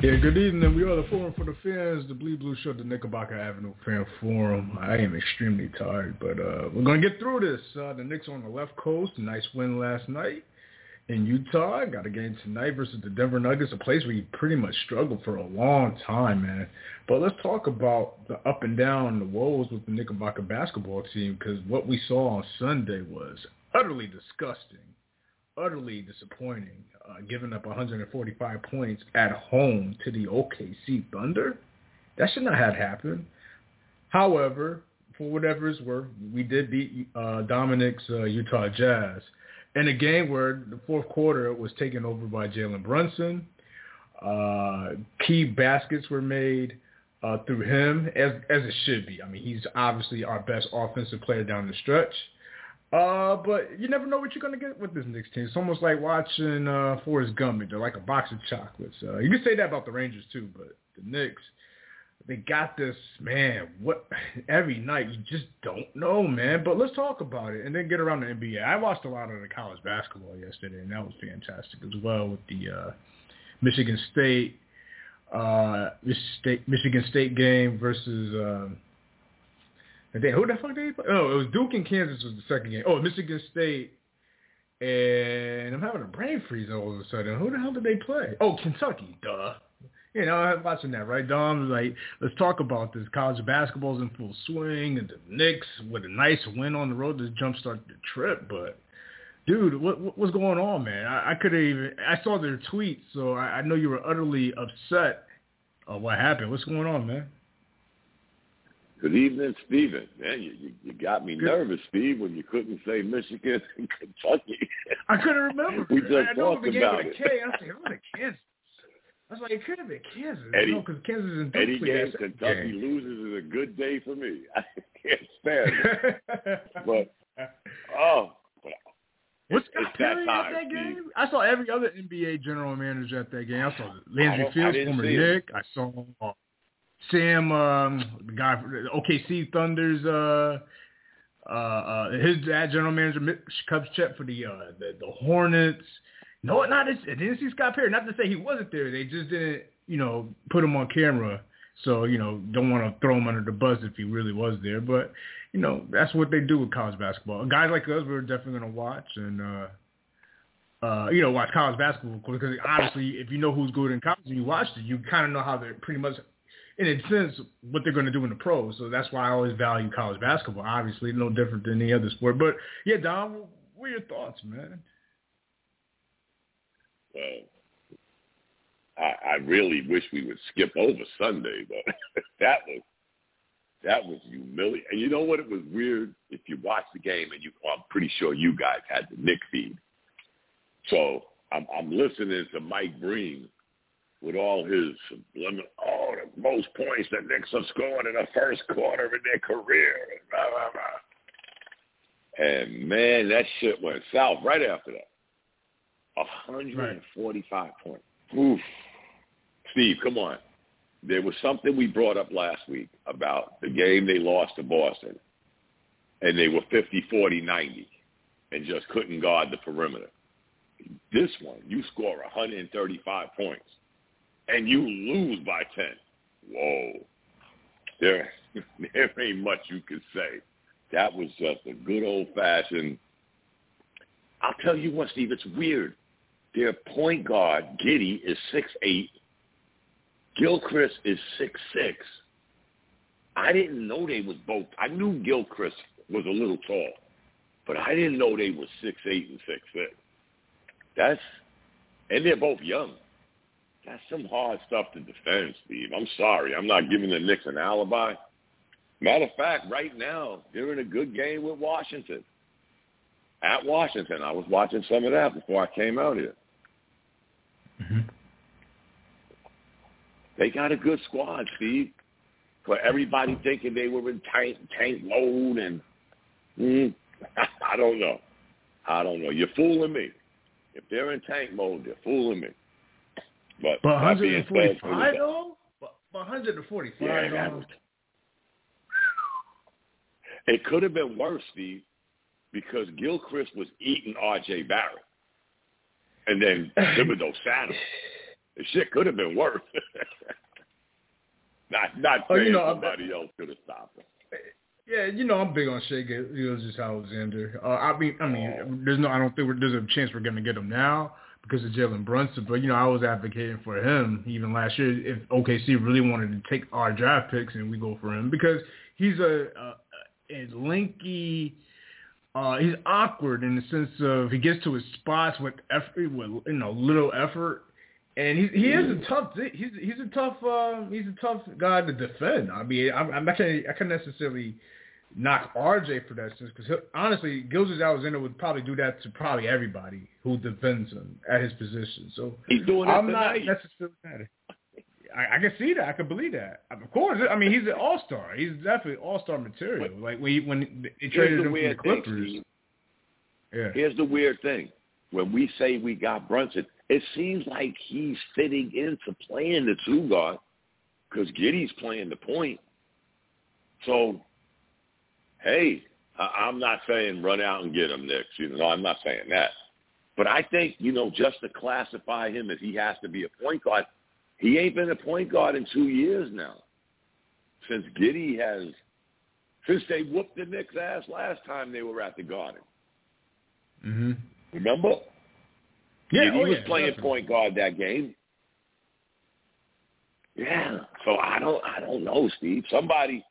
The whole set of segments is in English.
Yeah, good evening. We are the Forum for the Fans, the Bleed Blue Show, the Knickerbocker Avenue Fan Forum. I am extremely tired, but uh, we're going to get through this. Uh, the Knicks on the left coast, nice win last night in Utah. Got a game tonight versus the Denver Nuggets, a place where you pretty much struggled for a long time, man. But let's talk about the up and down, the woes with the Knickerbocker basketball team, because what we saw on Sunday was utterly disgusting utterly disappointing, uh, giving up 145 points at home to the OKC Thunder. That should not have happened. However, for whatever it's worth, we did beat uh, Dominic's uh, Utah Jazz in a game where the fourth quarter was taken over by Jalen Brunson. Uh, key baskets were made uh, through him, as as it should be. I mean, he's obviously our best offensive player down the stretch. Uh, but you never know what you're gonna get with this Knicks team. It's almost like watching uh Forrest Gump. They're like a box of chocolates. Uh, you can say that about the Rangers too, but the Knicks, they got this man. What every night you just don't know, man. But let's talk about it and then get around the NBA. I watched a lot of the college basketball yesterday, and that was fantastic as well with the uh Michigan State, uh Michigan State game versus. Uh, and who the fuck did they play? Oh, it was Duke and Kansas was the second game. Oh, Michigan State. And I'm having a brain freeze all of a sudden. Who the hell did they play? Oh, Kentucky. Duh. You know, I'm watching that, right, Dom? Like, let's talk about this. College basketball's in full swing, and the Knicks with a nice win on the road to jumpstart the trip. But, dude, what, what's going on, man? I, I could have even I saw their tweets, so I, I know you were utterly upset. of what happened? What's going on, man? Good evening, Steven. Man, you, you, you got me Good. nervous, Steve, when you couldn't say Michigan and Kentucky. I couldn't remember. we just I talked about it. K. I was like, what a Kansas. I was like, it could have been Kansas. Eddie, no, because Kansas and Duke Any game Kentucky game. loses is a good day for me. I can't stand it. but, oh, What's Scott it's that time, at that game? Steve. I saw every other NBA general manager at that game. I saw Landry Fields, former Knick. I saw uh, Sam, um, the guy, OKC Thunder's, uh, uh, uh, his dad, general manager, Mitch Kupchak for the, uh, the the Hornets. No, not this. I didn't see Scott Perry. Not to say he wasn't there. They just didn't, you know, put him on camera. So you know, don't want to throw him under the bus if he really was there. But you know, that's what they do with college basketball. Guys like us, we're definitely gonna watch and. uh uh, you know, watch college basketball because obviously, if you know who's good in college and you watched it, you kind of know how they're pretty much in a sense, what they're going to do in the pros. So that's why I always value college basketball. Obviously, no different than any other sport. But yeah, Don, what are your thoughts, man? Well, I, I really wish we would skip over Sunday, but that was that was humiliating. And you know what? It was weird. If you watch the game, and you, well, I'm pretty sure you guys had the Knick feed. So I'm, I'm listening to Mike Breen with all his oh, the most points the Knicks have scored in the first quarter of their career. Blah, blah, blah. And man, that shit went south right after that. 145 right. points. Oof. Steve, come on. There was something we brought up last week about the game they lost to Boston, and they were 50, 40, 90, and just couldn't guard the perimeter. This one, you score 135 points and you lose by 10. Whoa. There, there ain't much you can say. That was just a good old-fashioned. I'll tell you what, Steve, it's weird. Their point guard, Giddey, is six eight. Gilchrist is six six. I didn't know they was both. I knew Gilchrist was a little tall, but I didn't know they were six eight and six six. That's and they're both young. That's some hard stuff to defend, Steve. I'm sorry. I'm not giving the Knicks an alibi. Matter of fact, right now, they're in a good game with Washington. At Washington. I was watching some of that before I came out here. Mm-hmm. They got a good squad, Steve. For everybody thinking they were in tank, tank mode and Mm, I don't know. I don't know. You're fooling me. If they're in tank mode, they're fooling me. But, but 145 though. But 145 yeah. It could have been worse, Steve, because Gilchrist was eating R.J. Barrett, and then Thibodeau sat him. The shit could have been worse. not not oh, saying you know, somebody else could have stopped him. Yeah, you know I'm big on Shai Gilgeous-Alexander. Uh, I mean, I mean, there's no, I don't think there's a chance we're gonna get him now because of Jalen Brunson. But you know, I was advocating for him even last year if OKC really wanted to take our draft picks and we go for him because he's a, a, a lanky. Uh, he's awkward in the sense of he gets to his spots with effort, with you know little effort, and he he is a tough he's he's a tough uh, he's a tough guy to defend. I mean, I'm, I'm not I can't necessarily knock RJ for that sense because honestly, Gilgeous-Alexander would probably do that to probably everybody who defends him at his position. So he's doing it I'm tonight. not necessarily mad. I, I can see that. I can believe that. Of course, I mean he's an all star. He's definitely all star material. But like when he, when they traded the him from the weird Clippers. Thing, yeah. Here's the weird thing: when we say we got Brunson, it seems like he's fitting into playing the two guard because Giddey's playing the point. So hey, I, I'm not saying run out and get him, Nick. You know, I'm not saying that. But I think, you know, just to classify him as he has to be a point guard, he ain't been a point guard in two years now. Since Giddey has, since they whooped the Knicks' ass last time they were at the Garden. Mm-hmm. Remember? Yeah, Giddey oh, was yeah, playing definitely. point guard that game. Yeah. So I don't, I don't know, Steve. Somebody,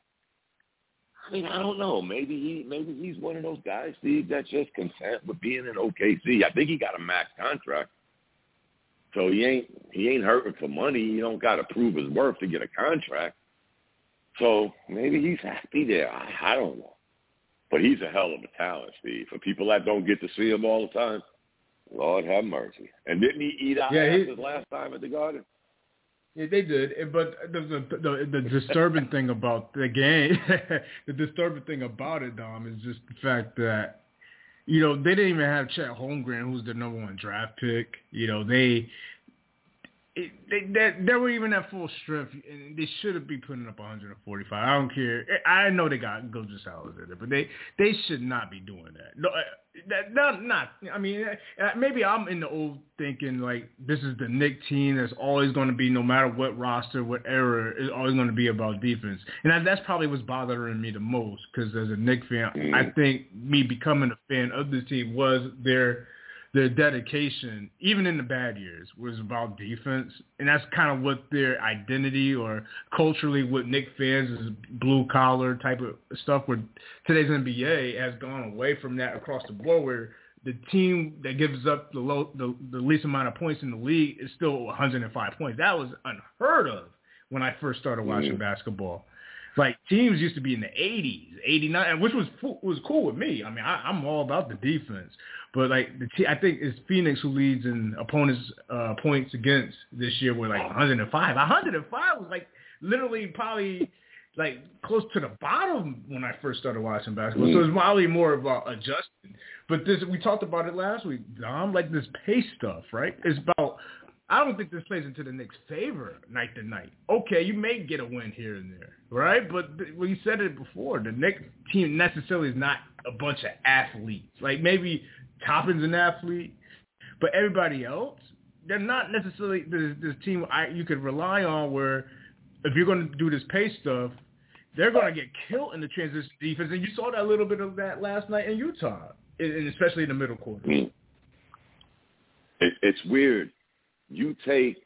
I mean, I don't know. Maybe he maybe he's one of those guys, Steve, that's just content with being in OKC. I think he got a max contract. So he ain't he ain't hurting for money. He don't gotta prove his worth to get a contract. So maybe he's happy there. I, I don't know. But he's a hell of a talent, Steve. For people that don't get to see him all the time, Lord have mercy. And didn't he eat out Yeah, he- his last time at the Garden? Yeah, they did. But the the the, the disturbing thing about the game, the disturbing thing about it, Dom, is just the fact that you know they didn't even have Chet Holmgren, who's the number one draft pick. You know they. It, they, they they were even at full strength, and they should have been putting up 145. I don't care. I know they got Gilgeous-Alexander, but they they should not be doing that. No, uh, that not not. I mean, uh, maybe I'm in the old thinking like this is the Knick team that's always going to be, no matter what roster, what era, is always going to be about defense, and that, that's probably what's bothering me the most. Because as a Knick fan, I think me becoming a fan of the team was their their dedication, even in the bad years, was about defense, and that's kind of what their identity or culturally what Knick fans is blue collar type of stuff. Where today's NBA has gone away from that across the board, where the team that gives up the low, the, the least amount of points in the league is still 105 points. That was unheard of when I first started watching Mhm. basketball. Like teams used to be in the 80s, 89, which was was cool with me. I mean, I, I'm all about the defense, but like the te- I think it's Phoenix who leads in opponents' uh, points against this year with like 105. 105 was like literally probably like close to the bottom when I first started watching basketball. So it's probably more about adjusting. But this we talked about it last week, Dom. Like this pace stuff, right? It's about I don't think this plays into the Knicks' favor night to night. Okay, you may get a win here and there, right? But th- we said it before. The Knicks team necessarily is not a bunch of athletes. Like maybe Toppin's an athlete, but everybody else, they're not necessarily this, this team I, you could rely on. Where if you're going to do this pace stuff, they're going to get killed in the transition defense, and you saw that a little bit of that last night in Utah, and especially in the middle quarter. It, it's weird. You take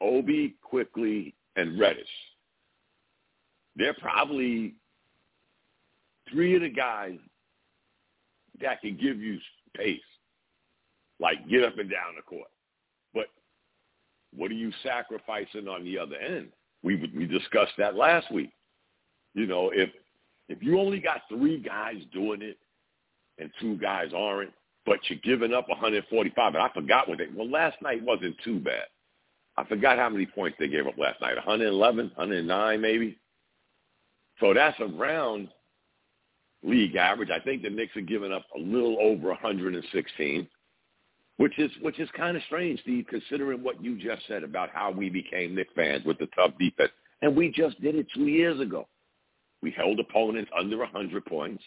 Obi Quickley and Reddish. They're probably three of the guys that can give you pace, like get up and down the court. But what are you sacrificing on the other end? We we discussed that last week. You know, if if you only got three guys doing it and two guys aren't, but you're giving up 145. And I forgot what they. Well, last night wasn't too bad. I forgot how many points they gave up last night. 111, 109 maybe. So that's around league average. I think the Knicks are giving up a little over 116, which is which is kind of strange, Steve, considering what you just said about how we became Knicks fans with the tough defense, and we just did it two years ago. We held opponents under 100 points.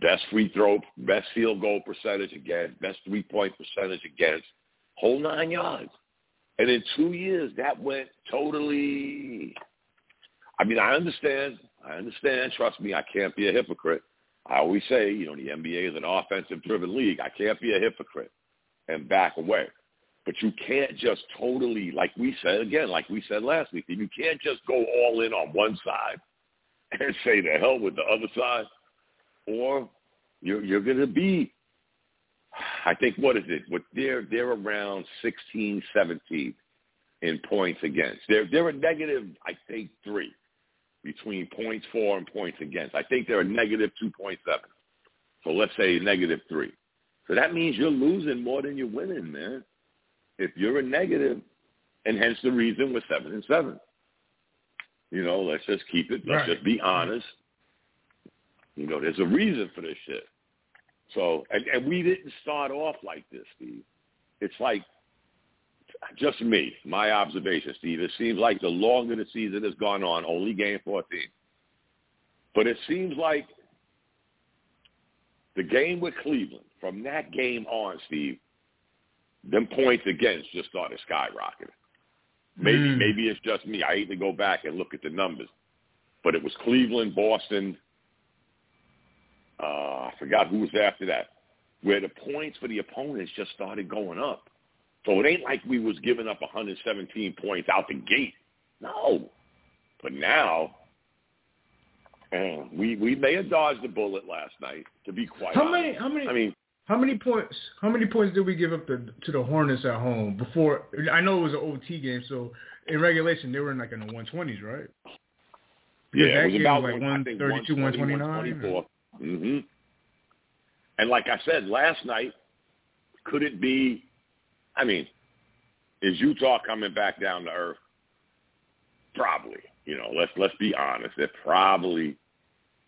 Best free throw, best field goal percentage against, best three-point percentage against, whole nine yards. And in two years, that went totally. I mean, I understand. I understand. Trust me, I can't be a hypocrite. I always say, you know, the NBA is an offensive-driven league. I can't be a hypocrite and back away. But you can't just totally, like we said again, like we said last week, you can't just go all in on one side and say the hell with the other side, or you're you're going to be I think what is it? What they're they're around 16, 17 in points against. They're they're a negative, I think, three between points for and points against. I think they're a negative two point seven. So let's say negative three. So that means you're losing more than you're winning, man. If you're a negative, and hence the reason we're seven and seven. You know, let's just keep it. Let's right. just be honest. You know, there's a reason for this shit. So, and, and we didn't start off like this, Steve. It's like just me, my observation, Steve. It seems like the longer the season has gone on, only game 14. But it seems like the game with Cleveland, from that game on, Steve, them points against just started skyrocketing. Maybe mm. maybe it's just me. I hate to go back and look at the numbers, but it was Cleveland, Boston, uh, I forgot who was after that, where the points for the opponents just started going up. So it ain't like we was giving up 117 points out the gate. No. But now, man, we we may have dodged the bullet last night. To be quite how honest. many how many I mean how many points how many points did we give up the, to the Hornets at home before? I know it was an OT game, so in regulation they were in like in the 120s, right? Because yeah, it was about like 132, 129. Mm-hmm. And like I said last night, could it be? I mean, is Utah coming back down to earth? Probably. You know, let's let's be honest. They're probably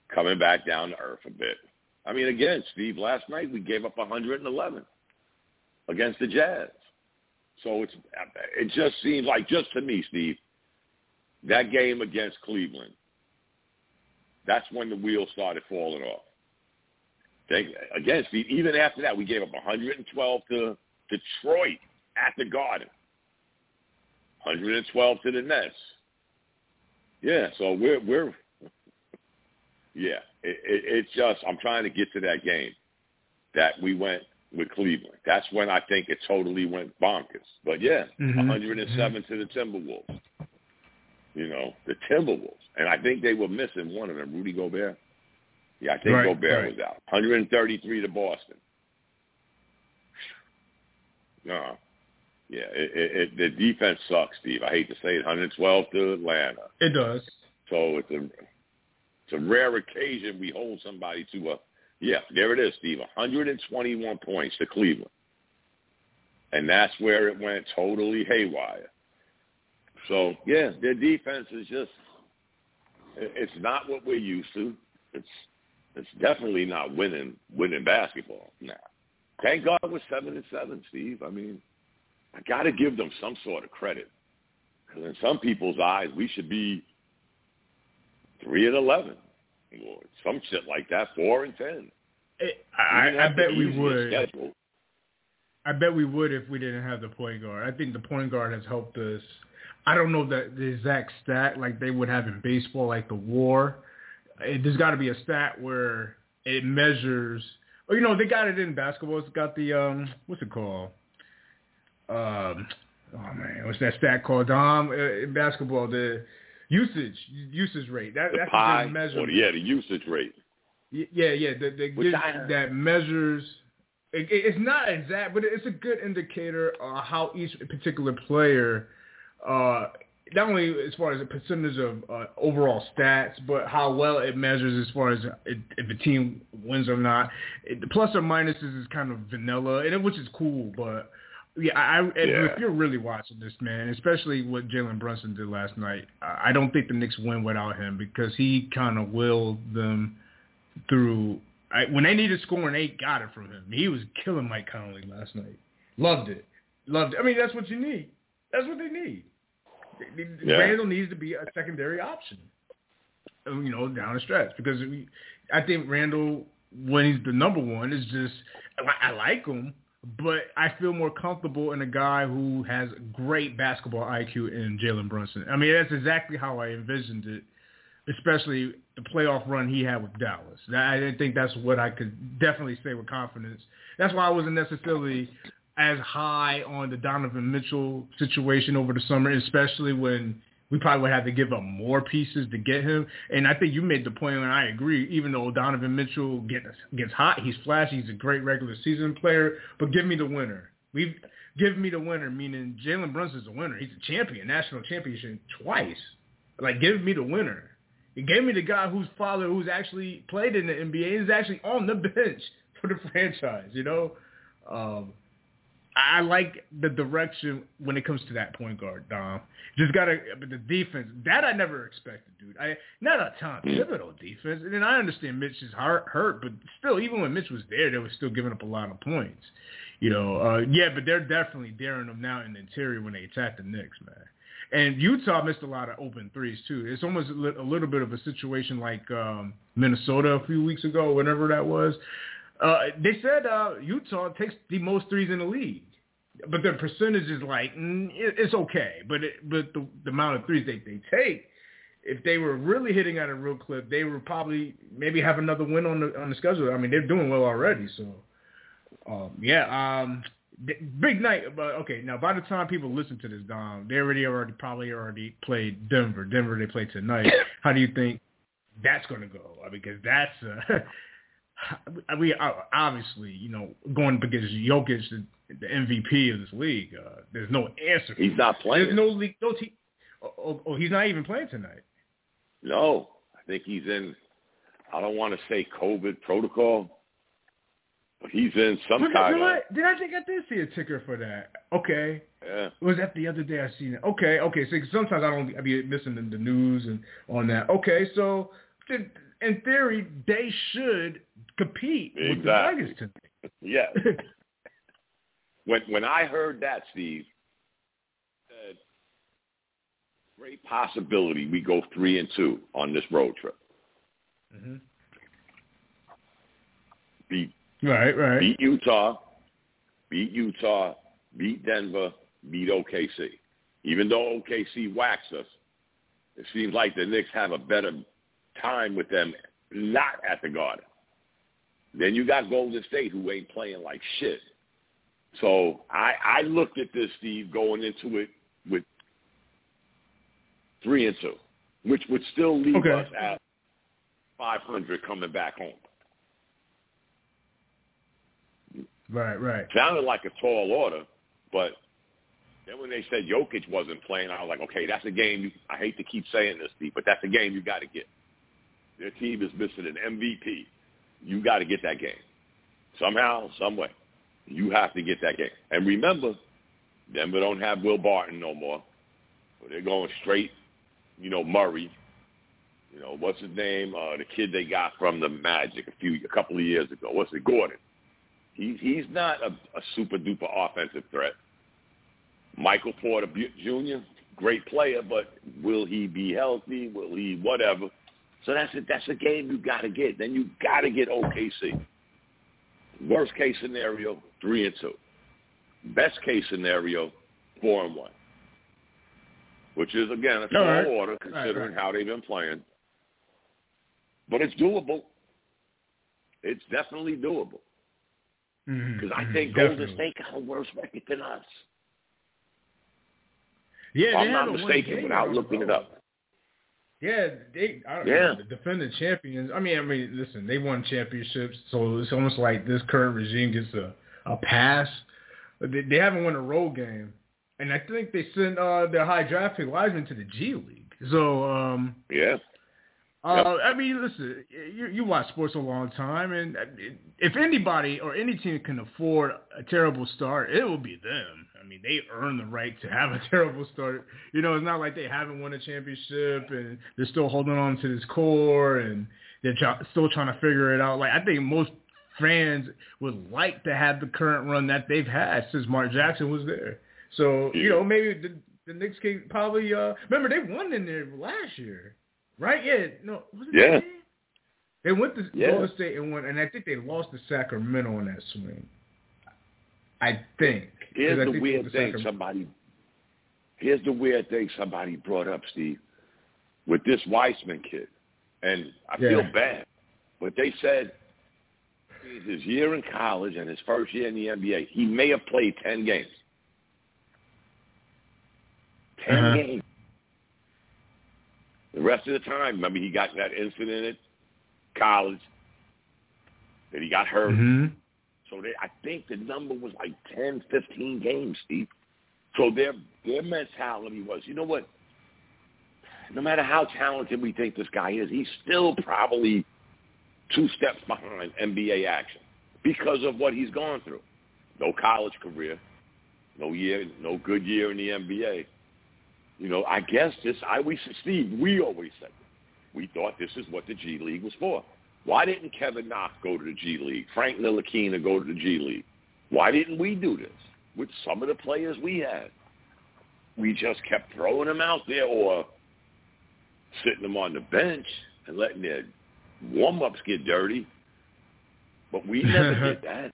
coming back down to earth a bit. I mean, again, Steve, last night we gave up 111 against the Jazz. So it's it just seems like just to me, Steve, that game against Cleveland that's when the wheels started falling off. They, again, Steve, even after that, we gave up 112 to Detroit at the Garden, 112 to the Nets. Yeah, so we're we're yeah. It, it, it's just I'm trying to get to that game that we went with Cleveland. That's when I think it totally went bonkers. But yeah, mm-hmm. 107 mm-hmm. to the Timberwolves you know, the Timberwolves. And I think they were missing one of them, Rudy Gobert. Yeah, I think right, Gobert right. was out. 133 to Boston. No. Yeah, it, it, it, the defense sucks, Steve. I hate to say it. 112 to Atlanta. It does. So it's a it's a rare occasion we hold somebody to a yeah. There it is, Steve. 121 points to Cleveland, and that's where it went totally haywire. So yeah, their defense is just it's not what we're used to. It's it's definitely not winning winning basketball now. Thank God we're seven and seven, Steve. I mean, I got to give them some sort of credit because in some people's eyes, we should be three and eleven or some shit like that, four and ten. It, I, I bet we would. Schedule. I bet we would if we didn't have the point guard. I think the point guard has helped us I don't know the, the exact stat like they would have in baseball, like the WAR. It, there's got to be a stat where it measures. Oh, you know, they got it in basketball. It's got the um, what's it called? Um, oh man, what's that stat called? Dom uh, in basketball, the usage usage rate. That, the that's pie, a good measure. yeah, the usage rate. Yeah, yeah, the, the, that measures. It, it's not exact, but it's a good indicator of how each particular player uh, not only as far as a percentage of uh, overall stats, but how well it measures as far as it, if a team wins or not. It, the plus or minuses is kind of vanilla, and it, which is cool. But yeah, I, yeah. if you're really watching this, man, especially what Jalen Brunson did last night, I don't think the Knicks win without him because he kind of willed them through I, when they needed scoring, they got it from him. He was killing Mike Conley last night. Loved it. Loved it. I mean, that's what you need. That's what they need. Yeah. Randle needs to be a secondary option, um, you know, down the stretch because we, I think Randle when he's the number one, is just I like him, but I feel more comfortable in a guy who has great basketball IQ in Jalen Brunson. I mean, that's exactly how I envisioned it especially the playoff run he had with Dallas. I think that's what I could definitely say with confidence. That's why I wasn't necessarily as high on the Donovan Mitchell situation over the summer, especially when we probably would have to give up more pieces to get him. And I think you made the point, and I agree. Even though Donovan Mitchell gets gets hot, he's flashy, he's a great regular season player. But give me the winner. We've give me the winner, meaning Jalen Brunson's a winner. He's a champion, national championship twice. Like give me the winner. He gave me the guy whose father, who's actually played in the NBA, is actually on the bench for the franchise. You know, um, I like the direction when it comes to that point guard, Dom. Just gotta, but the defense that I never expected, dude. I not a Tom Thibodeau defense, and then I understand Mitch is hurt, hurt, but still, even when Mitch was there, they were still giving up a lot of points. You know, uh, yeah, but they're definitely daring them now in the interior when they attack the Knicks, man. And Utah missed a lot of open threes too. It's almost a little bit of a situation like um, Minnesota a few weeks ago, whenever that was. Uh, they said uh, Utah takes the most threes in the league, but their percentage is like mm, it's okay. But it, but the, the amount of threes they, they take, if they were really hitting at a real clip, they would probably maybe have another win on the on the schedule. I mean, they're doing well already. So um, yeah, um, big night. But okay, now by the time people listen to this, Dom, they already already probably already played Denver. Denver they play tonight. How do you think that's going to go? Because that's uh, we obviously you know going because Jokic the, MVP of this league. Uh, there's no answer. He's not playing. There's no league. No team. Oh, oh, oh, he's not even playing tonight. No, I think he's in. I don't want to say COVID protocol but He's in some did, kind of. Did I think I did see a ticker for that? Okay. Yeah. Was that the other day I seen it? Okay, okay. So sometimes I don't I be missing the news and on that. Okay, so in theory they should compete exactly. with the Nuggets tonight. yeah. when when I heard that, Steve, said great possibility we go three and two on this road trip. Mm-hmm. Be Right, right. Beat Utah, beat Utah, beat Denver, beat OKC. Even though OKC waxed us, it seems like the Knicks have a better time with them not at the Garden. Then you got Golden State who ain't playing like shit. So I, I looked at this, Steve, going into it with three and two, which would still leave okay. us at 500 coming back home. Right, right. Sounded like a tall order, but then when they said Jokic wasn't playing, I was like, okay, that's a game. You, I hate to keep saying this, Steve, but that's a game you got to get. Their team is missing an MVP. You got to get that game somehow, some way. You have to get that game. And remember, Denver don't have Will Barton no more. So they're going straight, you know, Murray. You know, what's his name? Uh, the kid they got from the Magic a few, a couple of years ago. What's it? Gordon. He's he's not a, a super duper offensive threat. Michael Porter Jr. great player, but will he be healthy? Will he whatever? So that's a, that's a game you got to get. Then you got to get OKC. Worst case scenario, three and two. Best case scenario, four and one. Which is again a small right. order considering right, right. how they've been playing. But it's doable. It's definitely doable. Mm-hmm. Because mm-hmm, I think definitely. Golden State got a worse record than us. Yeah, I'm not mistaken, without looking it up. Yeah, they I don't yeah. know, the defending champions. I mean, I mean, listen, they won championships, so it's almost like this current regime gets a a pass. They, they haven't won a road game, and I think they sent uh, their high draft pick Wiseman to the G League. So um, yeah, uh, yep. I mean, listen, you, you watch sports a long time, and if anybody or any team can afford a terrible start, it will be them. I mean, they earn the right to have a terrible start. You know, it's not like they haven't won a championship and they're still holding on to this core and they're still trying to figure it out. Like I think most fans would like to have the current run that they've had since Mark Jackson was there. So you know maybe the, the Knicks can probably uh remember they won in there last year, right? Yeah, no, was it yeah. They went to yeah. Golden State and won, and I think they lost to Sacramento in that swing. I think. Here's I the think weird thing Sacramento. somebody. Here's the weird thing somebody brought up, Steve, with this Wiseman kid, and I Yeah. feel bad, but they said his year in college and his first year in the NBA, he may have played ten games. 10 Uh-huh. games. The rest of the time, remember he got that incident at college that he got hurt. hmm So they, I think the number was like 10, 15 games, Steve. So their their mentality was, you know what? No matter how talented we think this guy is, he's still probably two steps behind NBA action because of what he's gone through. No college career, no year, no good year in the NBA. You know, I guess this. I we Steve, we always said we thought this is what the G League was for. Why didn't Kevin Knox go to the G League? Frank Ntilikina go to the G League? Why didn't we do this with some of the players we had? We just kept throwing them out there or sitting them on the bench and letting their warm-ups get dirty. But we never did that.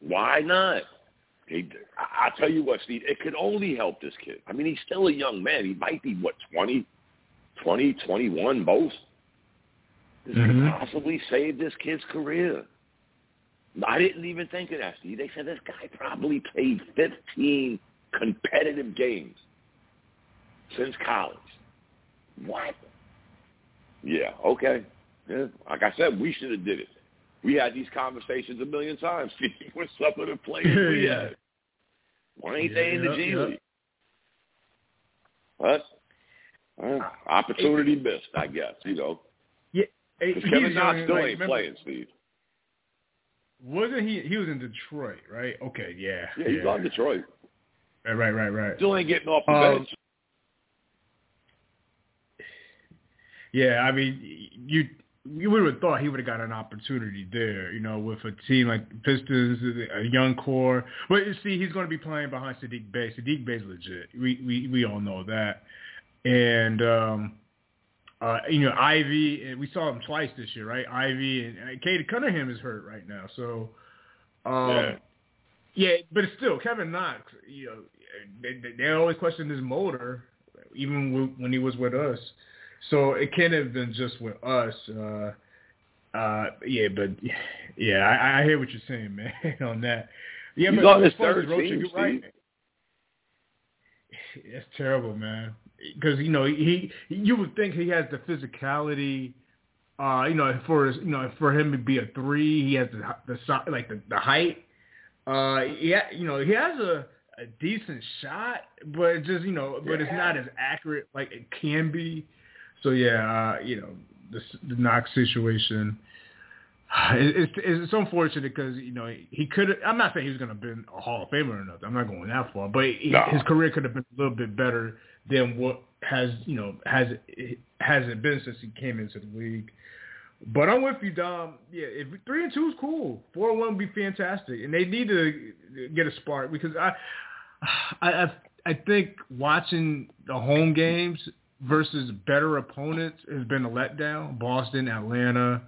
Why not? He, I- I'll tell you what, Steve, it could only help this kid. I mean, he's still a young man. He might be, what, 20, 20, 21 most. This Mhm. could possibly save this kid's career. I didn't even think of that, Steve. They said this guy probably played 15 competitive games since college. What? Yeah, okay. Yeah. Like I said, we should have did it. We had these conversations a million times Steve, with some of the players we Yeah. had. Why ain't they in the Yeah, G yeah. League? But uh, opportunity missed, I guess. You know, Yeah, he's Kevin Knox still like, ain't remember- playing, Steve. Wasn't he? He was in Detroit, right? Okay, yeah. Yeah, he's on Detroit. Right, right, right, right. Still ain't getting off the Um, bench. Yeah, I mean, you you would have thought he would have got an opportunity there, you know, with a team like Pistons, a young core. But you see, he's going to be playing behind Sadiq Bey. Sadiq Bey's legit. We we we all know that. And um, uh, you know, Ivy, and we saw him twice this year, right? Ivy and, and Cade Cunningham is hurt right now, so. Um, Yeah. Yeah, but still Kevin Knox. You know, they, they, they always question his motor, even when he was with us. So it can't have been just with us. Uh, uh, yeah, but yeah, I, I hear what you're saying, man, on that. Yeah, He's but as far as third Rocha, team, you're right. It's terrible, man. Because you know he, you would think he has the physicality. Uh, you know, for his, you know, for him to be a three, he has the the like the, the height. Uh, yeah, you know, he has a a decent shot, but just you know, but it's not as accurate like it can be. So yeah, uh, you know, the, the Knox situation. It, it's it's unfortunate because you know he could. I'm not saying he was going to be a Hall of Famer or nothing. I'm not going that far, but he, No. his career could have been a little bit better than what has you know has has it been since he came into the league. But I'm with you, Dom. Yeah, if three and two is cool. Four and one would be fantastic, and they need to get a spark because I, I, I, I think watching the home games versus better opponents has been a letdown. Boston, Atlanta.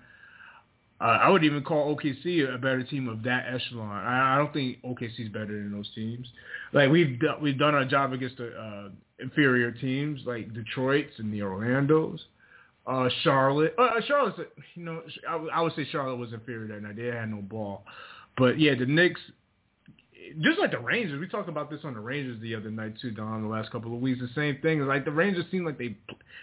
Uh, I would even call OKC a better team of that echelon. I, I don't think OKC is better than those teams. Like we've done, we've done our job against the uh, inferior teams like Detroit's and the Orlando's. Uh, Charlotte, uh, Charlotte's, you know, I would say Charlotte was inferior that night. They had no ball, but yeah, the Knicks, just like the Rangers, we talked about this on the Rangers the other night too, Don. The last couple of weeks, the same thing. Like the Rangers seem like they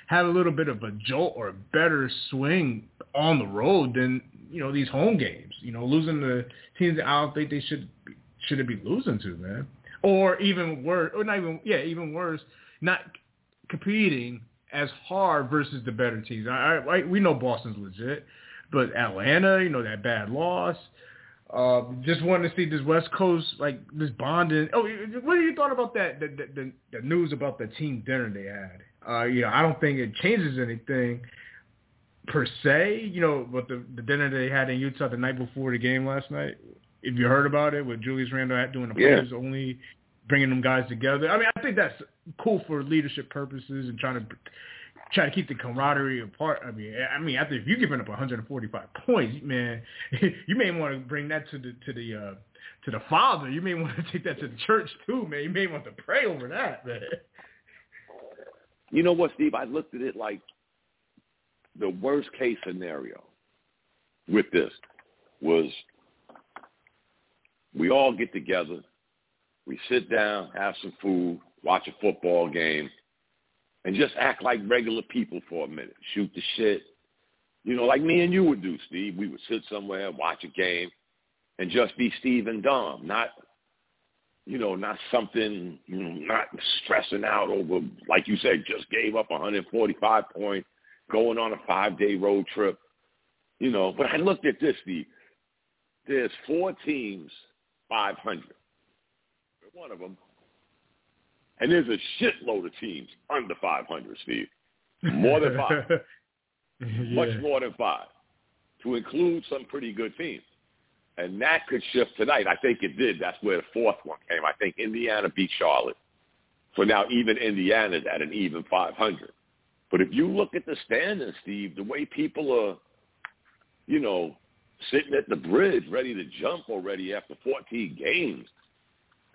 had a little bit of a jolt or a better swing on the road than you know these home games. You know, losing the teams that I don't think they should should be losing to, man. Or even worse, or not even yeah, even worse, not competing as hard versus the better teams. I, I, I we know Boston's legit, but Atlanta, you know that bad loss. Uh, just wanted to see this West Coast like this bonding. Oh, what do you thought about that? The, the, the, the news about the team dinner they had. Uh, you know, I don't think it changes anything. per se, you know, but the the dinner they had in Utah the night before the game last night. If you heard about it, with Julius Randle doing the players yeah. only, bringing them guys together. I mean, I think that's cool for leadership purposes and trying to try to keep the camaraderie apart. I mean, I mean, after if you're giving up 145 points, man, you may want to bring that to the to the uh, to the Father. You may want to take that to the church too, man. You may want to pray over that, man. You know what, Steve? I looked at it like the worst case scenario with this was we all get together, we sit down, have some food, watch a football game, and just act like regular people for a minute. Shoot the shit. You know, like me and you would do, Steve. We would sit somewhere, watch a game, and just be Steve and Dom, not you know, not something, you know, not stressing out over, like you said, just gave up 145 points, going on a five-day road trip, you know. But I looked at this, Steve. There's four teams, 500. One of them. And there's a shitload of teams under 500, Steve. More than five. yeah. Much more than five. To include some pretty good teams. And that could shift tonight. I think it did. That's where the fourth one came. I think Indiana beat Charlotte. So now even Indiana's at an even 500. But if you look at the standings, Steve, the way people are, you know, sitting at the bridge ready to jump already after 14 games,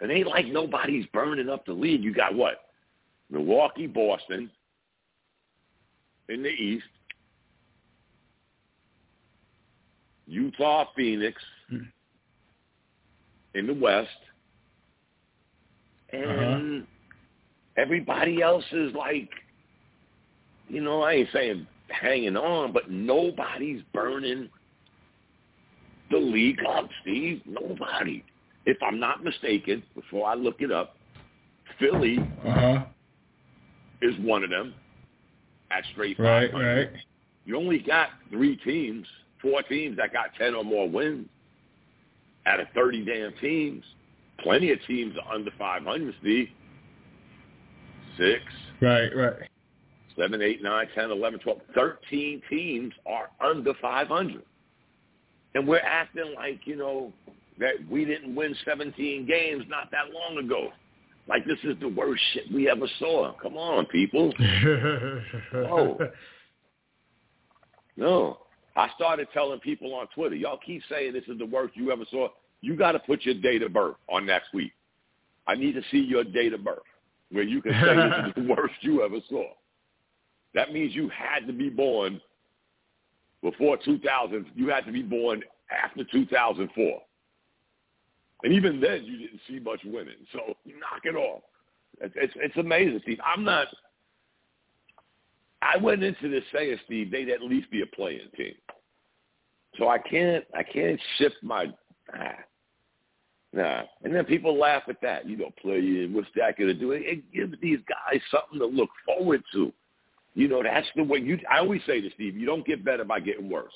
and ain't like nobody's burning up the lead. You got what? Milwaukee, Boston in the East, Utah, Phoenix hmm. in the West, and uh-huh. everybody else is like, you know, I ain't saying hanging on, but nobody's burning the league up, Steve. Nobody. If I'm not mistaken, before I look it up, Philly uh-huh. is one of them at straight 500. Right, right. You only got three teams – four teams that got 10 or more wins out of 30 damn teams. Plenty of teams are under 500, Steve. Six. Right, right. Seven, eight, nine, ten, eleven, twelve, thirteen teams are under 500. And we're acting like, you know, that we didn't win 17 games not that long ago. Like this is the worst shit we ever saw. Come on, people. oh. No. I started telling people on Twitter, y'all keep saying this is the worst you ever saw. You got to put your date of birth on next week. I need to see your date of birth where you can say this is the worst you ever saw. That means you had to be born before 2000. You had to be born after 2004. And even then, you didn't see much winning. So knock it off. It's, it's, it's amazing, Steve. I'm not – I went into this saying, Steve, they'd at least be a playing team. So I can't I can't shift my ah, nah. And then people laugh at that. You know, playing, what's that gonna do? It, it gives these guys something to look forward to. You know, that's the way you I always say to Steve, you don't get better by getting worse.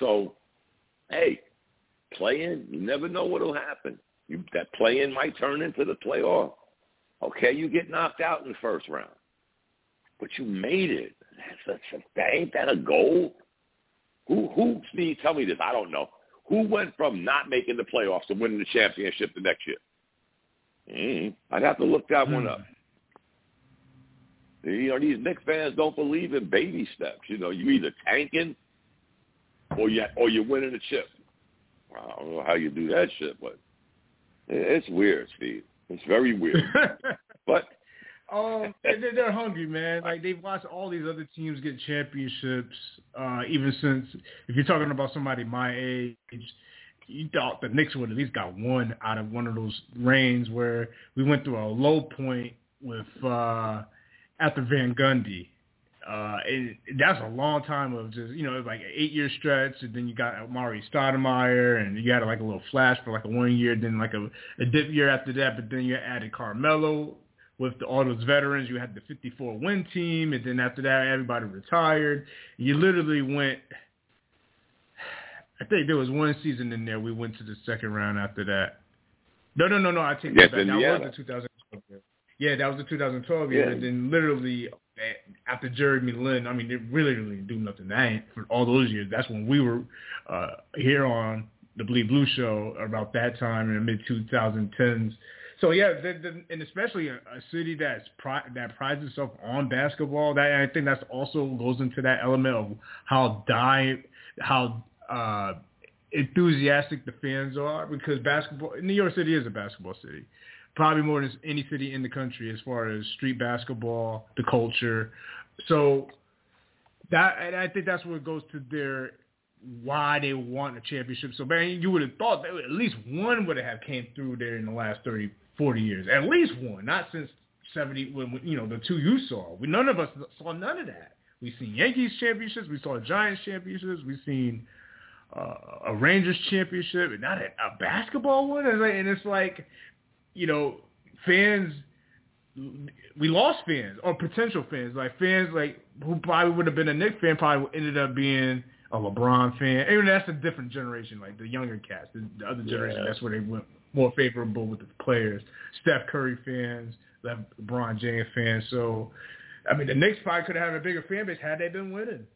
So, hey, playing, you never know what'll happen. You that playing might turn into the playoff. Okay, you get knocked out in the first round but you made it. That's, that's that ain't that a goal? Who who Steve, tell me this. I don't know. Who went from not making the playoffs to winning the championship the next year? Mm, I'd have to look that one up. You know, these Knicks fans don't believe in baby steps. You know, you either tanking or you or you're winning a chip. I don't know how you do that shit, but it's weird, Steve. It's very weird. but um, they're, they're hungry, man. Like they've watched all these other teams get championships. Uh, even since, if you're talking about somebody my age, you thought the Knicks would at least got one out of one of those reigns where we went through a low point with uh, after Van Gundy. Uh, and that's a long time of just, you know, like an eight year stretch and then you got Amar'e Stoudemire and you had like a little flash for like a one year, then like a, a dip year after that, but then you added Carmelo with the, all those veterans. You had the 54 win team, and then after that, everybody retired. You literally went. I think there was one season in there we went to the second round after that. No, no, no, no. I take that back. That was the 2012 year. Yeah, that was the 2012 year, yeah. and then literally after Jeremy Lin, I mean, they really really didn't do nothing. That for all those years. That's when we were uh, here on the Bleed Blue show about that time in the mid 2010s. So yeah, the, the, and especially a, a city that's pri- that prides itself on basketball. That I think that's also goes into that element of how die how uh, enthusiastic the fans are because basketball New York City is a basketball city probably more than any city in the country as far as street basketball, the culture. So that I think that's what goes to their why they want a championship. So man, you would have thought that at least one would have came through there in the last 30, 40 years. At least one, not since 70 when you know the two you saw. We none of us saw none of that. We've seen Yankees championships, we saw Giants championships, we've seen uh, a Rangers championship, and not a, a basketball one. And it's like you know, fans, we lost fans or potential fans, like fans like who probably would have been a Knicks fan probably ended up being a LeBron fan. Even that's a different generation, like the younger cast, the, the other generation. Yeah. That's where they went more favorable with the players. Steph Curry fans, LeBron James fans. So, I mean, the Knicks probably could have had a bigger fan base had they been winning.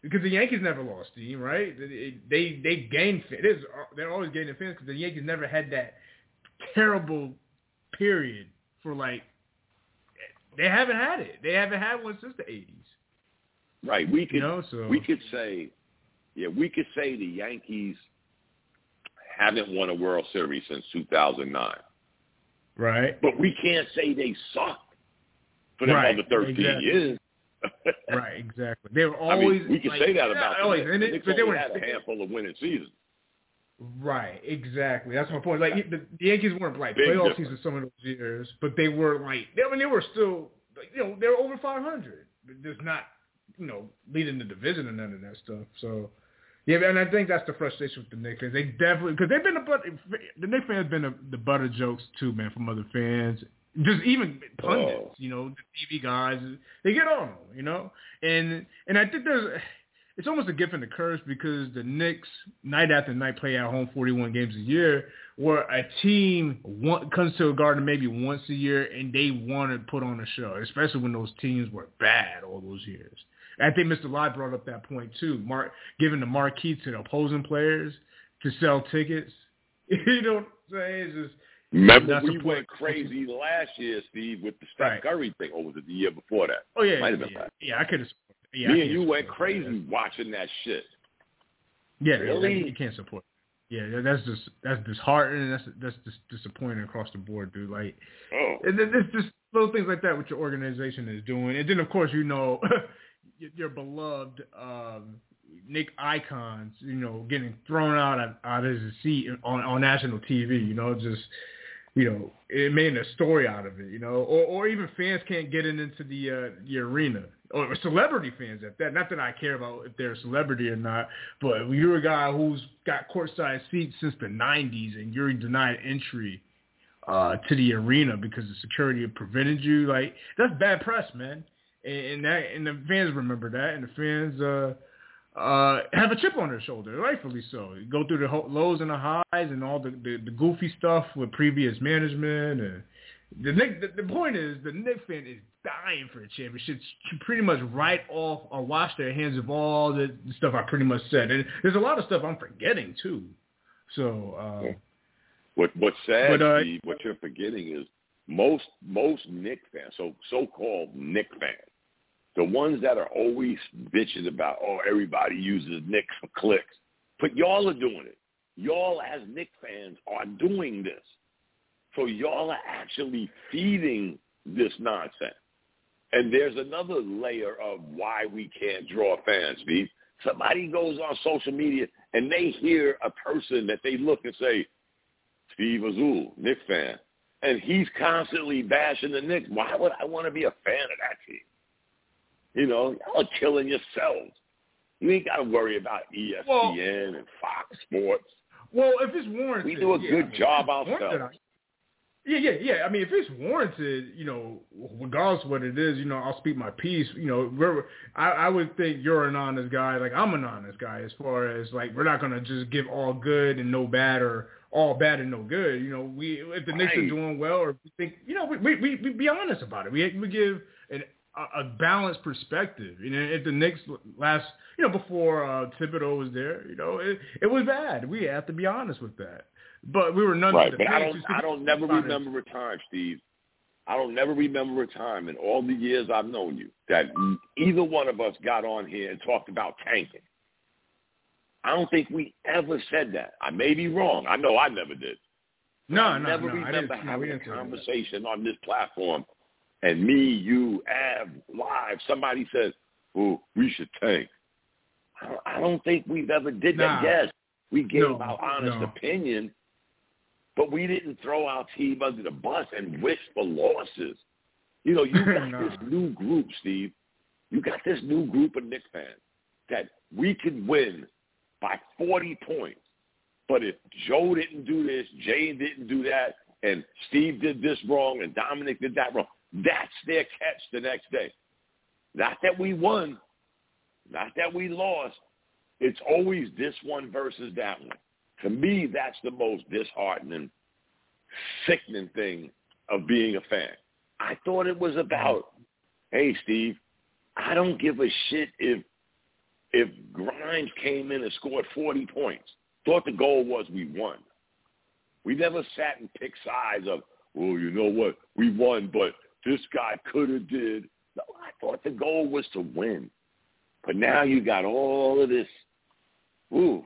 Because the Yankees never lost steam, right? They they, they gained fans. They're always gaining fans because the Yankees never had that terrible period for like they haven't had it. They haven't had one since the eighties. Right. We could you know, so. we could say yeah, we could say the Yankees haven't won a World Series since two thousand nine. Right. But we can't say they suck for them right. other thirteen exactly. years. right, exactly. They were always I mean, we can like, say that about yeah, always, them. and it, but they were had a handful of winning seasons. Right, exactly. That's my point. Like the, the Yankees weren't like Big playoff difference. seasons some of those years, but they were like they, I mean they were still like, you know they were over 500. Just not you know leading the division and none of that stuff. So yeah, and I think that's the frustration with the Knicks fans. They definitely because they've been the butt. The Knicks fans have been the, the butt of jokes too, man, from other fans. Just even pundits, Oh. you know, the TV guys, they get on them, you know, and and I think there's it's almost a gift and a curse because the Knicks night after night play at home 41 games a year, where a team want, comes to a garden maybe once a year and they want to put on a show, especially when those teams were bad all those years. I think Mr. Lai brought up that point too, Mark, giving the marquee to the opposing players to sell tickets. you know what I'm saying? It's just, Remember we went crazy last year, Steve, with the Steph Right. Curry thing, or was it the year before that? oh yeah, Might have been yeah, yeah, I could have. Yeah, Me and you went crazy that. watching that shit. Yeah, Really? you can't support. Yeah, that's just that's disheartening. That's that's just disappointing across the board, dude. Like, Oh, and then there's just little things like that what your organization is doing, and then of course you know your- your beloved um, Knick icons, you know, getting thrown out of, out of his seat on on national TV. You know, just you know, it made a story out of it. You know, or or even fans can't get in into the uh, the arena. Or celebrity fans at that. Not that I care about if they're a celebrity or not, but you're a guy who's got courtside seats since the '90s and you're denied entry uh, to the arena because the security prevented you. Like that's bad press, man. And, and that and the fans remember that, and the fans uh, uh, have a chip on their shoulder, rightfully so. You go through the lows and the highs and all the, the, the goofy stuff with previous management. And the Knick, the, the point is, the Knicks fan is dying for a championship to pretty much write off or wash their hands of all the stuff I pretty much said. And there's a lot of stuff I'm forgetting too. So. Uh, Yeah. what what's sad, But, uh, Steve, what you're forgetting is most most Knick fans, so so called Knick fans, the ones that are always bitching about, oh, everybody uses Knick for clicks. But y'all are doing it. Y'all as Knick fans are doing this. So y'all are actually feeding this nonsense. And there's another layer of why we can't draw fans, Steve. Somebody goes on social media and they hear a person that they look and say, Steve Azul, Knicks fan. And he's constantly bashing the Knicks. Why would I want to be a fan of that team? You know, y'all are killing yourselves. You ain't got to worry about ESPN Well- and Fox Sports. Well, if it's warranted, We do a yeah, good I mean, job if it's warranted, ourselves. Yeah, yeah, yeah. I mean, if it's warranted, you know, regardless of what it is, you know, I'll speak my piece. You know, we're, I, I would think you're an honest guy, like I'm an honest guy, as far as like we're not gonna just give all good and no bad, or all bad and no good. You know, we if the Knicks are doing well, or we think, you know, we we we, we be honest about it. We we give an a, a balanced perspective. You know, if the Knicks last, you know, before uh, Thibodeau was there, you know, it, it was bad. We have to be honest with that. But we were none right. of the But I don't, I don't never remember a time, Steve. I don't never remember a time in all the years I've known you that either one of us got on here and talked about tanking. I don't think we ever said that. I may be wrong. I know I never did. No, I no, never no, remember I having a conversation on this platform and me, you, Av, live, somebody says, well, we should tank. I don't think we've ever did that. Yes, we gave No, our honest no. opinion, but we didn't throw our team under the bus and wish for losses. You know, you got this new group, Steve. You got this new group of Knicks fans that we could win by 40 points. But if Joe didn't do this, Jay didn't do that, and Steve did this wrong, and Dominic did that wrong, that's their catch the next day. Not that we won, not that we lost. It's always this one versus that one. To me, that's the most disheartening, sickening thing of being a fan. I thought it was about, hey, Steve, I don't give a shit if if Grimes came in and scored 40 points. Thought the goal was we won. We never sat and picked sides of, well, you know what, we won, but this guy could have did. No, I thought the goal was to win. But now you got all of this. Ooh,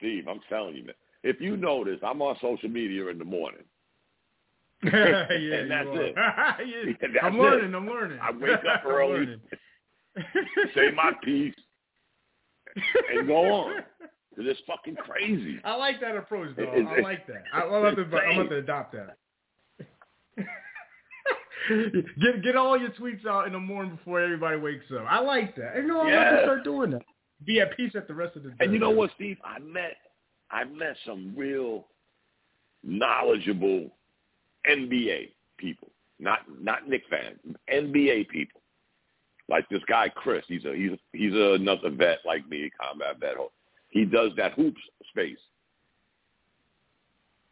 Steve, I'm telling you, man. If you notice, I'm on social media in the morning. yeah, And that's it. Yeah, That's I'm it. learning. I'm learning. I wake up early, say my piece, and go on. 'Cause It's fucking crazy. I like that approach, though. It- I it's- like that. I, I'm, about to, I'm about to adopt that. get get all your tweets out in the morning before everybody wakes up. I like that. You know, I'm about to start doing that. Be at peace at the rest of the day. And you know what, Steve? I met I met some real knowledgeable NBA people, not not Knick fans, NBA people. Like this guy Chris, he's a he's a, he's a, another vet like me, a combat vet. He does that hoops space.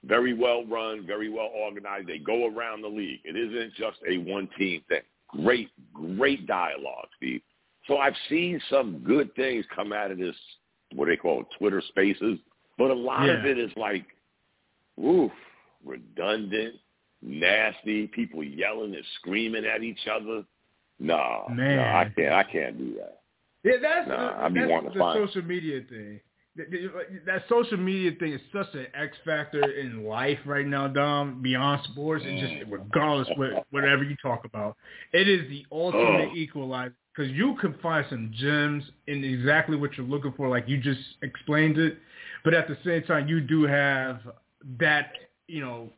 Very well run, very well organized. They go around the league. It isn't just a one team thing. Great, great dialogue, Steve. So I've seen some good things come out of this, what they call it, Twitter spaces. But a lot of it is like, oof, redundant, nasty, people yelling and screaming at each other. No, no, I can't. I can't do that. Yeah, that's Nah, the, I be that's the find- social media thing. Th- th- That social media thing is such an X factor in life right now, Dom. Beyond sports, and Mm. just regardless what whatever you talk about, it is the ultimate Ugh. equalizer because you can find some gems in exactly what you're looking for, like you just explained it. But at the same time, you do have that you know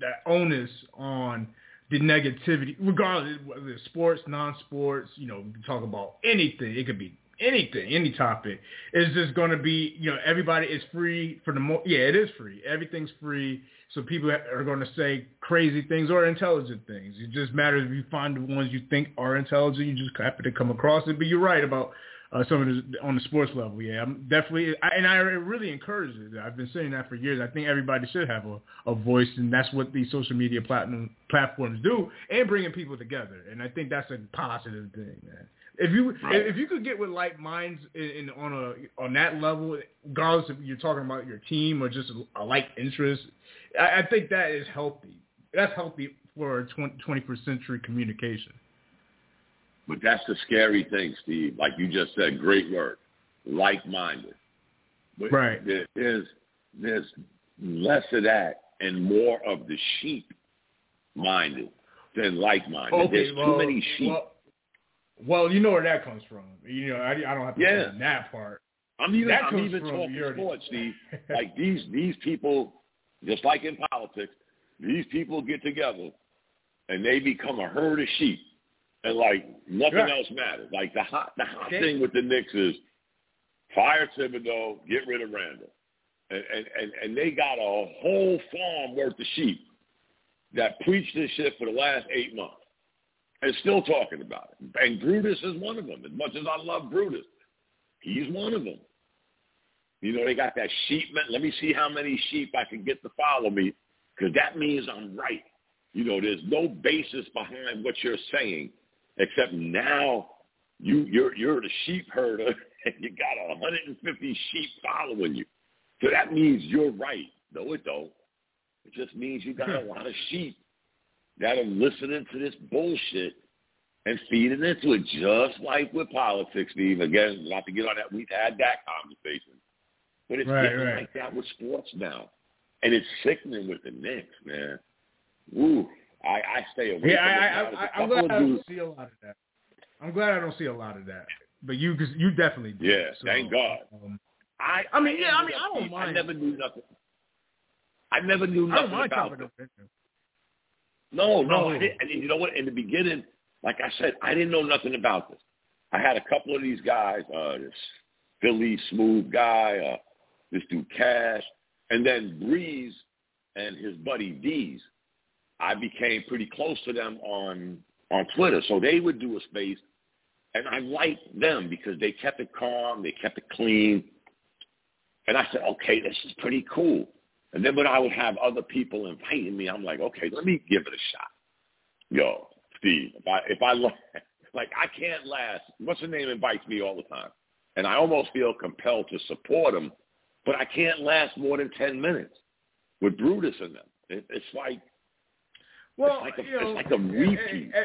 that onus on the negativity, regardless whether it's sports, non-sports, you know, talk about anything. It could be anything, any topic. It's just going to be, you know, everybody is free for the mo Yeah, it is free. Everything's free. So people are going to say crazy things or intelligent things. It just matters if you find the ones you think are intelligent. You just happen to come across it. But you're right about uh, some of the, on the sports level. Yeah, I'm definitely, I, and I really encourage it. I've been saying that for years. I think everybody should have a, a voice, and that's what these social media platinum platforms do, and bringing people together. And I think that's a positive thing, man. If you Right. if you could get with like minds in, in on a on that level, regardless if you're talking about your team or just a, a like interest, I, I think that is healthy. That's healthy for 20, 21st century communication. But that's the scary thing, Steve. Like you just said, great word, like-minded. But Right. There, there's there's less of that and more of the sheep-minded than like-minded. there's well, too many sheep. Well, well, you know where that comes from. You know, I, I don't have to Yeah. say that part. I'm even that I'm even talking sports, Steve. like these these people, just like in politics, these people get together and they become a herd of sheep, and like nothing Right. else matters. Like the hot the hot Okay. thing with the Knicks is fire Thibodeau, get rid of Randle, and and and, and they got a whole farm worth of sheep that preached this shit for the last eight months and still talking about it. And Brutus is one of them. As much as I love Brutus, he's one of them. You know, they got that sheep. Let me see how many sheep I can get to follow me, because that means I'm right. You know, there's no basis behind what you're saying, Except now you you're you're the sheep herder and you got 150 sheep following you. So that means you're right. No, it don't. It just means you got a lot of sheep that are listening to this bullshit and feeding into it, just like with politics, Steve. Again, not to get on that. We've had that conversation. But it's right, right. like that with sports now. And it's sickening with the Knicks, man. Woo. I, I stay away yeah, from it. I, I, I, I'm glad I don't see a lot of that. I'm glad I don't see a lot of that. But you, cause you definitely do. Yeah, so, thank God. Um, I, I mean, yeah, I mean, I don't mind. I never knew nothing. I never knew nothing about chopping it. up business. No, no, No. I didn't. And you know what? In the beginning, like I said, I didn't know nothing about this. I had a couple of these guys, uh, this Philly smooth guy, uh, this dude Cash, and then Breeze and his buddy D's. I became pretty close to them on on Twitter, so they would do a space, and I liked them because they kept it calm, they kept it clean, and I said, okay, this is pretty cool. And then when I would have other people inviting me, I'm like, okay, let me give it a shot. Yo, Steve, if I if I like I can't last. What's the name invites me all the time, and I almost feel compelled to support him, but I can't last more than ten minutes with Brutus in them. It, it's like Well, it's like a, you know, it's like a repeat. eh, eh, eh,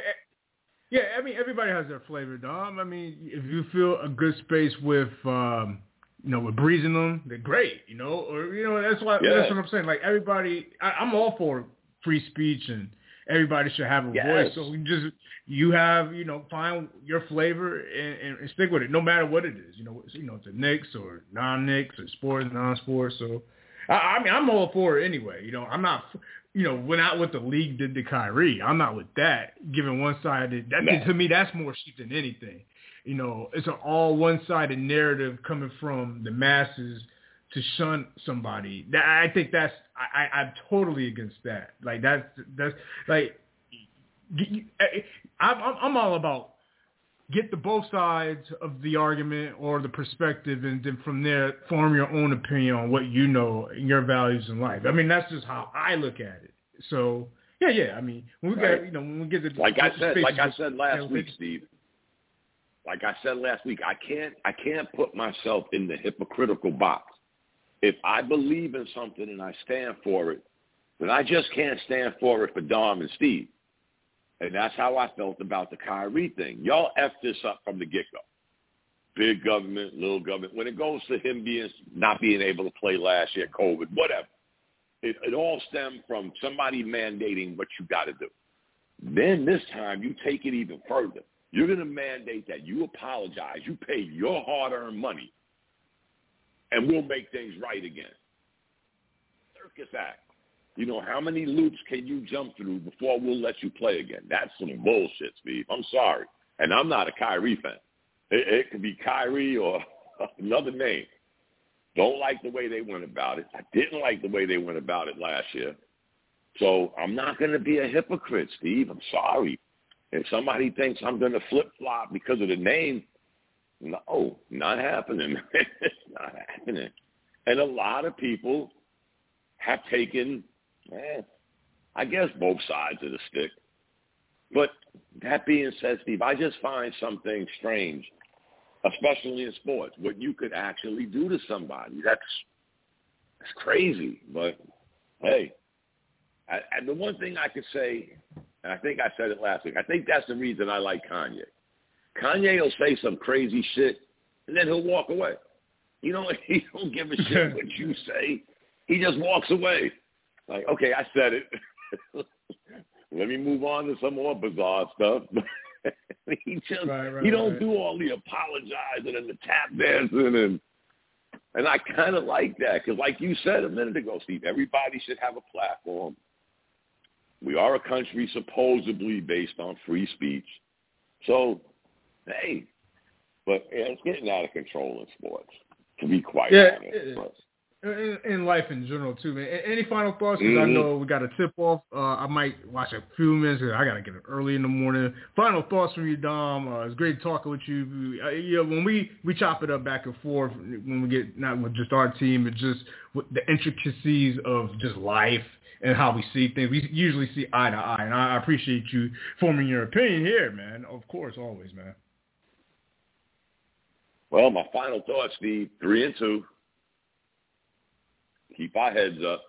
Yeah, I mean, everybody has their flavor, Dom. I mean, if you feel a good space with, um, you know, with breezing them, they're great, you know, or you know, that's why Yeah. that's what I'm saying. Like everybody, I, I'm all for free speech and everybody should have a Yes. voice. So we just you have, you know, find your flavor and, and, and stick with it, no matter what it is. You know, it's, you know, it's a Knicks or non-Knicks or sports, non-sports. So, I, I mean, I'm all for it anyway. You know, I'm not, you know, we're not what the league did to Kyrie. I'm not with that. Given one-sided, that No. to me, that's more shit than anything. You know, it's an all one-sided narrative coming from the masses to shun somebody. That I think that's I, I I'm totally against that. Like that's that's like I'm I'm all about get the both sides of the argument or the perspective, and then from there form your own opinion on what you know and your values in life. I mean that's just how I look at it. So yeah, yeah. I mean when we Right. got you know when we get to like I said, like I said last week, Steve. Like I said last week, I can't I can't put myself in the hypocritical box. If I believe in something and I stand for it, then I just can't stand for it for Dom and Steve. And that's how I felt about the Kyrie thing. Y'all F this up from the get-go. Big government, little government. When it goes to him being not being able to play last year, COVID, whatever. It, it all stemmed from somebody mandating what you got to do. Then this time you take it even further. You're going to mandate that you apologize. You pay your hard-earned money, and we'll make things right again. Circus act. You know, how many loops can you jump through before we'll let you play again? That's some bullshit, Steve. I'm sorry. And I'm not a Kyrie fan. It, it could be Kyrie or another name. Don't like the way they went about it. I didn't like the way they went about it last year. So I'm not going to be a hypocrite, Steve. I'm sorry. If somebody thinks I'm going to flip-flop because of the name, no, not happening. it's not happening. And a lot of people have taken, eh, I guess, both sides of the stick. But that being said, Steve, I just find something strange, especially in sports, what you could actually do to somebody. That's that's crazy. But hey, I, and the one thing I could say, and I think I said it last week, I think that's the reason I like Kanye. Kanye will say some crazy shit, and then he'll walk away. You know, he don't give a shit what you say. He just walks away. Like, okay, I said it. Let me move on to some more bizarre stuff. he just Right, right, he don't right. do all the apologizing and the tap dancing and and I kind of like that because, like you said a minute ago, Steve, everybody should have a platform. We are a country supposedly based on free speech, so hey, but yeah, it's getting out of control in sports. To be quite Yeah, honest. In, in life in general too, man. Any final thoughts? Because I Mhm. know we got a tip off. Uh, I might watch a few minutes. I gotta get it early in the morning. Final thoughts from you, Dom. Uh, it's great talking with you. Uh, you know, when we we chop it up back and forth, when we get not with just our team, but just with the intricacies of just life and how we see things. We usually see eye to eye, and I appreciate you forming your opinion here, man. Of course, always, man. Well, my final thoughts, Steve, three and two. Keep our heads up.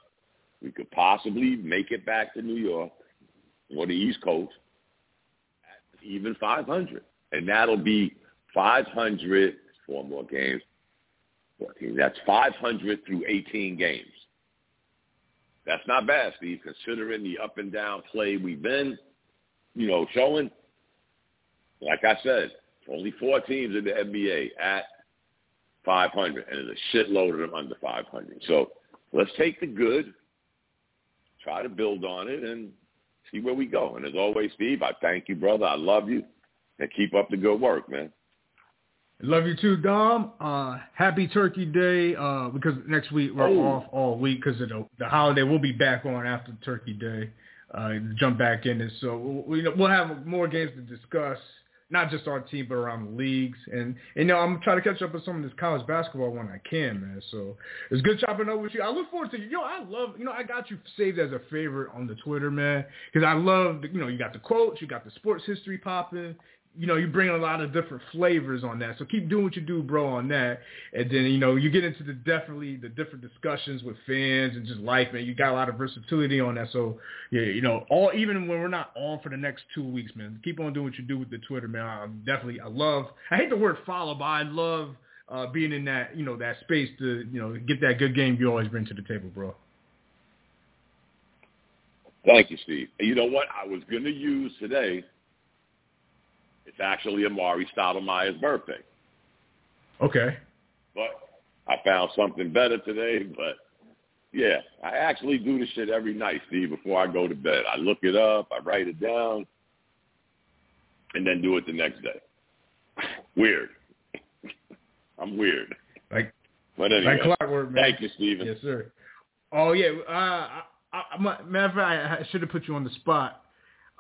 We could possibly make it back to New York or the East Coast at even 500. And that'll be 500, four more games, 14. That's 500 through 18 games. That's not bad, Steve, considering the up and down play we've been, you know, showing. Like I said, only four teams in the NBA at 500, and there's a shitload of them under 500. So let's take the good, try to build on it, and see where we go. And as always, Steve, I thank you, brother. I love you, and keep up the good work, man. Love you too, Dom. Uh, happy Turkey Day uh, because next week we're off all week because of the, the holiday. We'll be back on after Turkey Day. Uh, jump back in it. So we'll, we'll have more games to discuss not just our team, but around the leagues. And, and, you know, I'm trying to catch up with some of this college basketball when I can, man. So it's good chopping up with you. I look forward to you. Yo, I love, you know, I got you saved as a favorite on the Twitter, man, because I love, you know, you got the quotes, you got the sports history popping you know, you bring a lot of different flavors on that. So keep doing what you do, bro, on that. And then, you know, you get into the definitely the different discussions with fans and just life, man. You got a lot of versatility on that. So, yeah, you know, all even when we're not on for the next two weeks, man, keep on doing what you do with the Twitter, man. I'm definitely, I love, I hate the word follow, but I love uh, being in that, you know, that space to, you know, get that good game you always bring to the table, bro. Thank you, Steve. You know what? I was going to use today it's actually Amar'e Stoudemire's birthday. Okay. But I found something better today. But yeah, I actually do this shit every night, Steve, before I go to bed. I look it up, I write it down, and then do it the next day. Weird. I'm weird. Like, but anyway, like clockwork, man. Thank you, Steven. Yes, sir. Oh yeah. Uh, I, I, matter of fact, I should have put you on the spot.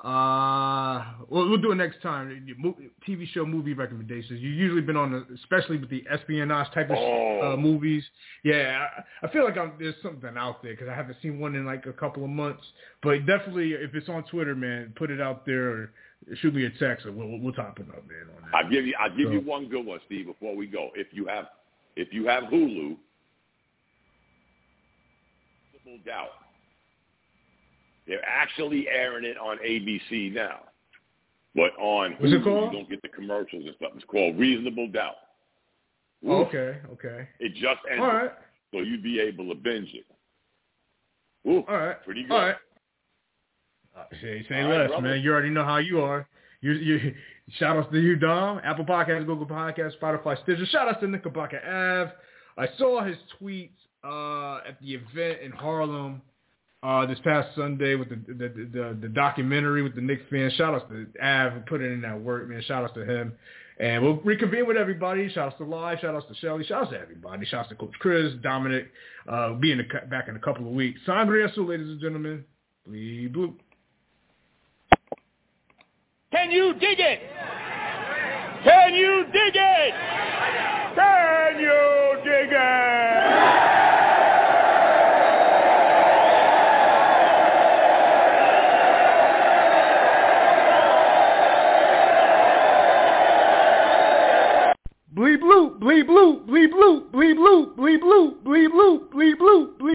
Uh, we'll, we'll do it next time. TV show movie recommendations. You've usually been on, the, especially with the espionage type of oh. uh, movies. Yeah, I, I feel like I'm, there's something out there because I haven't seen one in like a couple of months. But definitely, if it's on Twitter, man, put it out there or shoot me a text, and we'll, we'll top it up, man. On that. I'll give you, I'll give so. you one good one, Steve. Before we go, if you have, if you have Hulu, doubt they're actually airing it on ABC now. But on What's Hulu, it called? you don't get the commercials and stuff. It's called Reasonable Doubt. Oh, okay, okay. It just ended. All right. So you'd be able to binge it. Ooh, All right. Pretty good. All right. Uh, say say less, right, man. You already know how you are. You, you, shout outs to you, Dom. Apple Podcasts, Google Podcasts, Spotify, Stitcher. Shout outs to Knickerbocker Ave. I saw his tweets uh, at the event in Harlem uh, this past Sunday with the the, the the documentary with the Knicks fans. Shout out to Av putting in that work, man. Shout out to him. And we'll reconvene with everybody. Shout out to Live. Shout out to Shelly. Shout out to everybody. Shout out to Coach Chris, Dominic. Uh, be back in a couple of weeks. Sangria, so ladies and gentlemen. Bleed blue. Can you dig it? Can you dig it? Can you dig it? Bleed blue, bleed blue, bleed blue, bleed blue, bleed blue, bleed blue, bleed blue, bleed blue.